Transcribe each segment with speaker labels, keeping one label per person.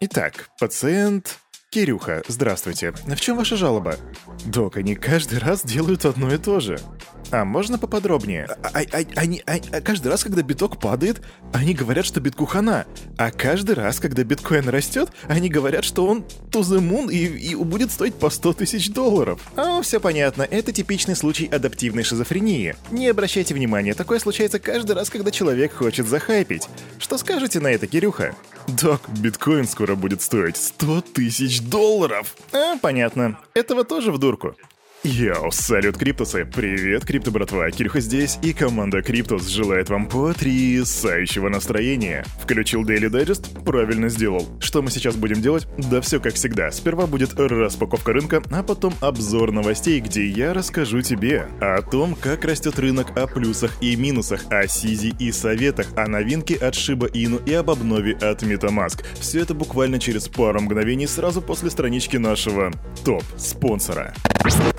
Speaker 1: Итак, пациент Кирюха, здравствуйте. В чем ваша жалоба? Док, они каждый раз делают одно и то же. А можно поподробнее? А, а, а, они, а, а каждый раз, когда биток падает, они говорят, что битку хана. А каждый раз, когда биткоин растет, они говорят, что он to the moon и, и будет стоить по 100 тысяч долларов. А, все понятно, это типичный случай адаптивной шизофрении. Не обращайте внимания, такое случается каждый раз, когда человек хочет захайпить. Что скажете на это, Кирюха? Док, биткоин скоро будет стоить 100 тысяч долларов. А, понятно. Этого тоже в дурку. Yo, салют, Криптусы! Привет, Крипто братва, Кирюха здесь, и команда Криптус желает вам потрясающего настроения. Включил Daily Digest? Правильно сделал. Что мы сейчас будем делать? Да все как всегда. Сперва будет распаковка рынка, а потом обзор новостей, где я расскажу тебе о том, как растет рынок, о плюсах и минусах, о CZ и советах, о новинке от Shiba Inu и об обнове от MetaMask. Все это буквально через пару мгновений сразу после странички нашего топ-спонсора.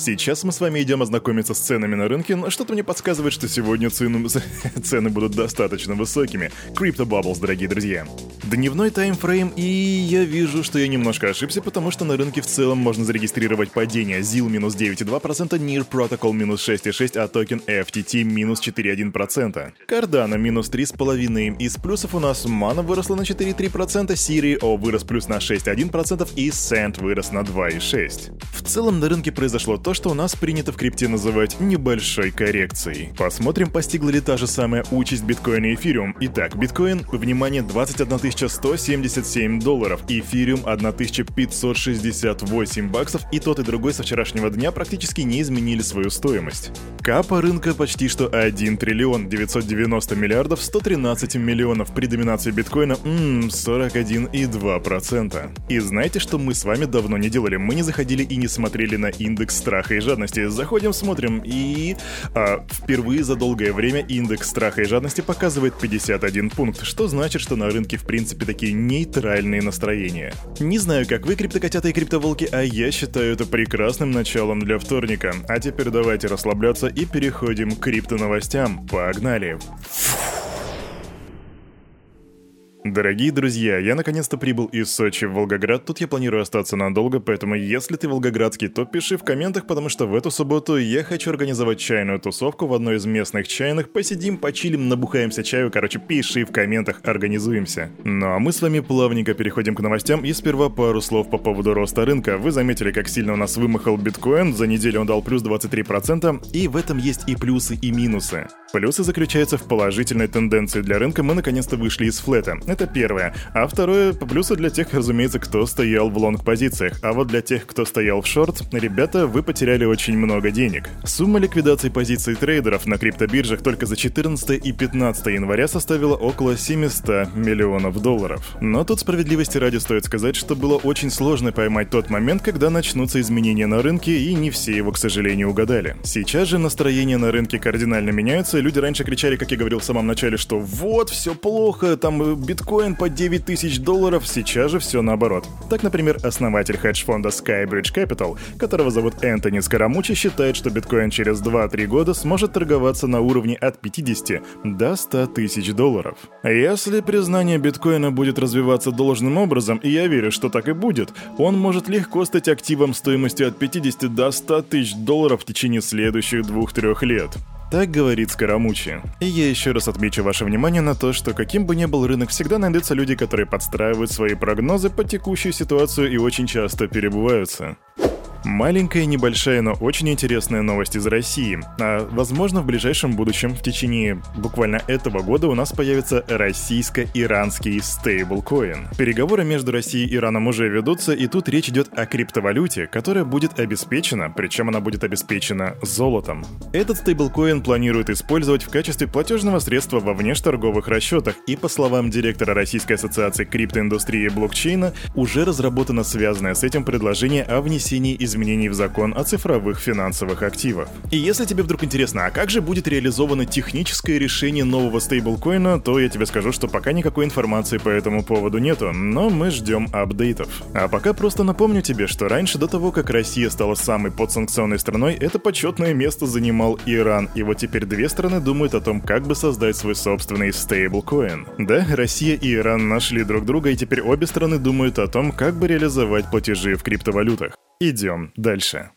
Speaker 1: Сейчас мы с вами идем ознакомиться с ценами на рынке, но что-то мне подсказывает, что сегодня цены, цены будут достаточно высокими. Crypto Bubbles, дорогие друзья. Дневной таймфрейм, и я вижу, что я немножко ошибся, потому что на рынке в целом можно зарегистрировать падение ZIL минус 9,2%, NIR Protocol минус 6,6%, а токен FTT минус 4,1%. Cardano минус 3,5%. Из плюсов у нас Mana выросла на 4,3%, Siri O вырос плюс на 6,1% и Sand вырос на 2,6%. В целом на рынке произошло то, что у нас принято в крипте называть небольшой коррекцией. Посмотрим, постигла ли та же самая участь биткоина и эфириум. Итак, биткоин, внимание, 21 177 долларов, эфириум 1568 баксов, и тот и другой со вчерашнего дня практически не изменили свою стоимость. Капа рынка почти что 1 триллион 990 миллиардов 113 миллионов при доминации биткоина ммм, 41,2%. И знаете, что мы с вами давно не делали? Мы не заходили и не смотрели на индекс страха и жадности. Заходим, смотрим и... А, впервые за долгое время индекс страха и жадности показывает 51 пункт, что значит, что на рынке в принципе такие нейтральные настроения. Не знаю, как вы, криптокотята и криптоволки, а я считаю это прекрасным началом для вторника. А теперь давайте расслабляться и переходим к криптоновостям. Погнали! Фух. Дорогие друзья, я наконец-то прибыл из Сочи в Волгоград. Тут я планирую остаться надолго, поэтому если ты волгоградский, то пиши в комментах, потому что в эту субботу я хочу организовать чайную тусовку в одной из местных чайных. Посидим, почилим, набухаемся чаю. Короче, пиши в комментах, организуемся. Ну а мы с вами плавненько переходим к новостям и сперва пару слов по поводу роста рынка. Вы заметили, как сильно у нас вымахал биткоин. За неделю он дал плюс 23%, и в этом есть и плюсы, и минусы. Плюсы заключаются в положительной тенденции для рынка. Мы наконец-то вышли из флета. Это первое. А второе, плюсы для тех, разумеется, кто стоял в лонг-позициях. А вот для тех, кто стоял в шорт, ребята, вы потеряли очень много денег. Сумма ликвидации позиций трейдеров на криптобиржах только за 14 и 15 января составила около 700 миллионов долларов. Но тут справедливости ради стоит сказать, что было очень сложно поймать тот момент, когда начнутся изменения на рынке, и не все его, к сожалению, угадали. Сейчас же настроения на рынке кардинально меняются, люди раньше кричали, как я говорил в самом начале, что вот, все плохо, там э, биткоин по 9 тысяч долларов, сейчас же все наоборот. Так, например, основатель хедж-фонда Skybridge Capital, которого зовут Энтони Скоромучи, считает, что биткоин через 2-3 года сможет торговаться на уровне от 50 до 100 тысяч долларов. Если признание биткоина будет развиваться должным образом, и я верю, что так и будет, он может легко стать активом стоимостью от 50 до 100 тысяч долларов в течение следующих 2-3 лет. Так говорит Скоромучи. И я еще раз отмечу ваше внимание на то, что каким бы ни был рынок, всегда найдутся люди, которые подстраивают свои прогнозы под текущую ситуацию и очень часто перебываются. Маленькая, небольшая, но очень интересная новость из России. А, возможно, в ближайшем будущем, в течение буквально этого года, у нас появится российско-иранский стейблкоин. Переговоры между Россией и Ираном уже ведутся, и тут речь идет о криптовалюте, которая будет обеспечена, причем она будет обеспечена золотом. Этот стейблкоин планируют использовать в качестве платежного средства во внешторговых расчетах, и по словам директора Российской ассоциации криптоиндустрии и блокчейна, уже разработано связанное с этим предложение о внесении изменений в закон о цифровых финансовых активах. И если тебе вдруг интересно, а как же будет реализовано техническое решение нового стейблкоина, то я тебе скажу, что пока никакой информации по этому поводу нету, но мы ждем апдейтов. А пока просто напомню тебе, что раньше до того, как Россия стала самой подсанкционной страной, это почетное место занимал Иран, и вот теперь две страны думают о том, как бы создать свой собственный стейблкоин. Да, Россия и Иран нашли друг друга, и теперь обе страны думают о том, как бы реализовать платежи в криптовалютах. Идем дальше.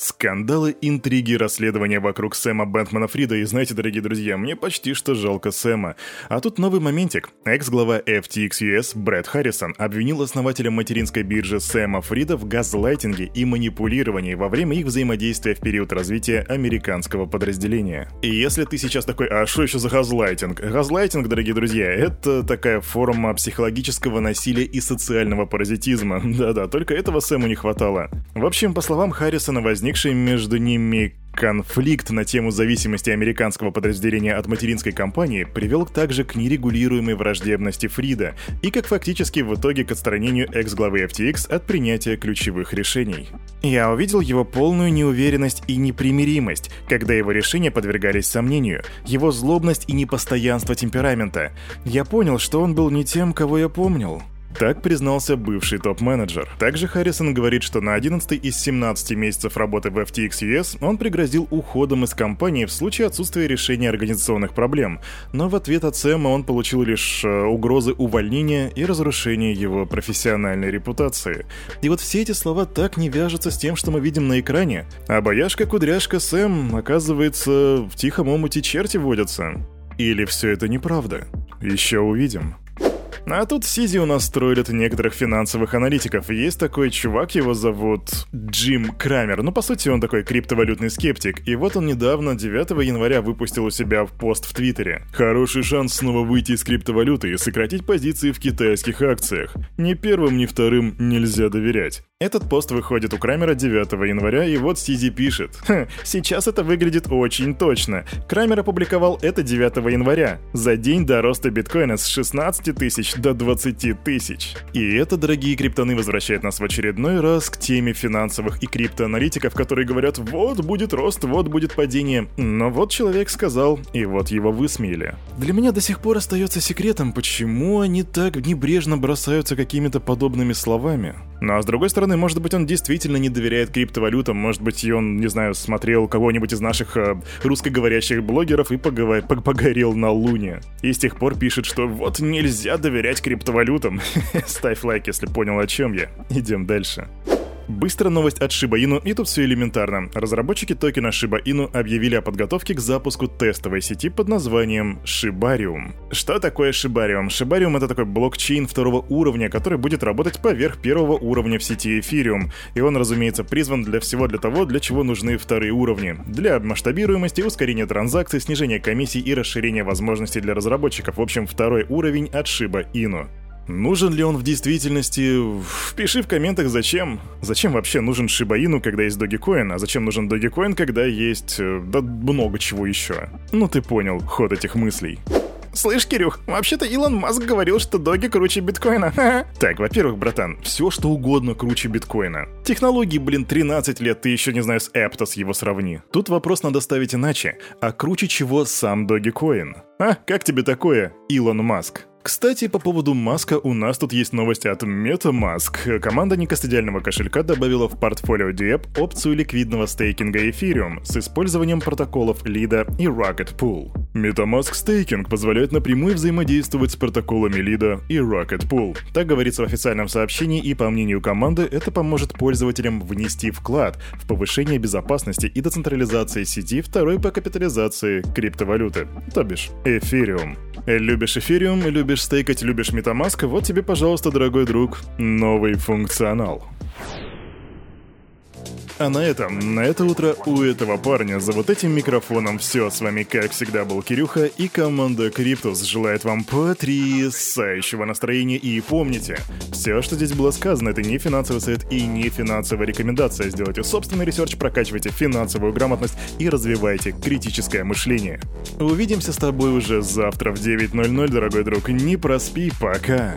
Speaker 1: Скандалы, интриги, расследования вокруг Сэма Бэнтмана Фрида, и знаете, дорогие друзья, мне почти что жалко Сэма. А тут новый моментик. Экс-глава FTX US Брэд Харрисон обвинил основателя материнской биржи Сэма Фрида в газлайтинге и манипулировании во время их взаимодействия в период развития американского подразделения. И если ты сейчас такой, а что еще за газлайтинг? Газлайтинг, дорогие друзья, это такая форма психологического насилия и социального паразитизма. Да-да, только этого Сэму не хватало. В общем, по словам Харрисона, возник возникший между ними конфликт на тему зависимости американского подразделения от материнской компании привел также к нерегулируемой враждебности Фрида и как фактически в итоге к отстранению экс-главы FTX от принятия ключевых решений. Я увидел его полную неуверенность и непримиримость, когда его решения подвергались сомнению, его злобность и непостоянство темперамента. Я понял, что он был не тем, кого я помнил. Так признался бывший топ-менеджер. Также Харрисон говорит, что на 11 из 17 месяцев работы в FTX US он пригрозил уходом из компании в случае отсутствия решения организационных проблем, но в ответ от Сэма он получил лишь э, угрозы увольнения и разрушения его профессиональной репутации. И вот все эти слова так не вяжутся с тем, что мы видим на экране. А бояшка-кудряшка Сэм, оказывается, в тихом омуте черти водятся. Или все это неправда? Еще увидим. А тут в Сизи у нас строят некоторых финансовых аналитиков. Есть такой чувак, его зовут Джим Крамер. Ну, по сути, он такой криптовалютный скептик. И вот он недавно, 9 января, выпустил у себя пост в Твиттере. Хороший шанс снова выйти из криптовалюты и сократить позиции в китайских акциях. Ни первым, ни вторым нельзя доверять. Этот пост выходит у Крамера 9 января, и вот Сизи пишет. Хм, сейчас это выглядит очень точно. Крамер опубликовал это 9 января, за день до роста биткоина с 16 тысяч до 20 тысяч. И это, дорогие криптоны, возвращает нас в очередной раз к теме финансовых и криптоаналитиков, которые говорят, вот будет рост, вот будет падение. Но вот человек сказал, и вот его высмеяли. Для меня до сих пор остается секретом, почему они так небрежно бросаются какими-то подобными словами. Ну а с другой стороны, может быть, он действительно не доверяет криптовалютам, может быть, и он, не знаю, смотрел кого-нибудь из наших э, русскоговорящих блогеров и погова- погорел на Луне. И с тех пор пишет, что вот нельзя доверять криптовалютам. Ставь лайк, если понял, о чем я. Идем дальше. Быстрая новость от Shiba Inu, и тут все элементарно. Разработчики токена Shiba Inu объявили о подготовке к запуску тестовой сети под названием Shibarium. Что такое Shibarium? Shibarium это такой блокчейн второго уровня, который будет работать поверх первого уровня в сети Ethereum. И он, разумеется, призван для всего для того, для чего нужны вторые уровни. Для масштабируемости, ускорения транзакций, снижения комиссий и расширения возможностей для разработчиков. В общем, второй уровень от Shiba Inu. Нужен ли он в действительности? Пиши в комментах, зачем. Зачем вообще нужен Шибаину, когда есть Dogecoin, а зачем нужен Dogecoin, когда есть... Э, да много чего еще. Ну ты понял ход этих мыслей. Слышь, Кирюх, вообще-то Илон Маск говорил, что доги круче биткоина. Так, во-первых, братан, все что угодно круче биткоина. Технологии, блин, 13 лет, ты еще не знаю, с Эптос его сравни. Тут вопрос надо ставить иначе. А круче чего сам Dogecoin? А, как тебе такое, Илон Маск? Кстати, по поводу Маска у нас тут есть новости от MetaMask. Команда некостыдиального кошелька добавила в портфолио Diep опцию ликвидного стейкинга Ethereum с использованием протоколов LIDA и Rocket Pool. MetaMask стейкинг позволяет напрямую взаимодействовать с протоколами LIDA и Rocket Pool. Так говорится в официальном сообщении, и по мнению команды, это поможет пользователям внести вклад в повышение безопасности и децентрализации сети второй по капитализации криптовалюты, то бишь Ethereum. Любишь Ethereum, любишь стейкать, любишь MetaMask, вот тебе, пожалуйста, дорогой друг, новый функционал. А на этом, на это утро у этого парня за вот этим микрофоном все. С вами, как всегда, был Кирюха и команда Криптус желает вам потрясающего настроения. И помните, все, что здесь было сказано, это не финансовый совет и не финансовая рекомендация. Сделайте собственный research, прокачивайте финансовую грамотность и развивайте критическое мышление. Увидимся с тобой уже завтра в 9.00, дорогой друг. Не проспи, пока.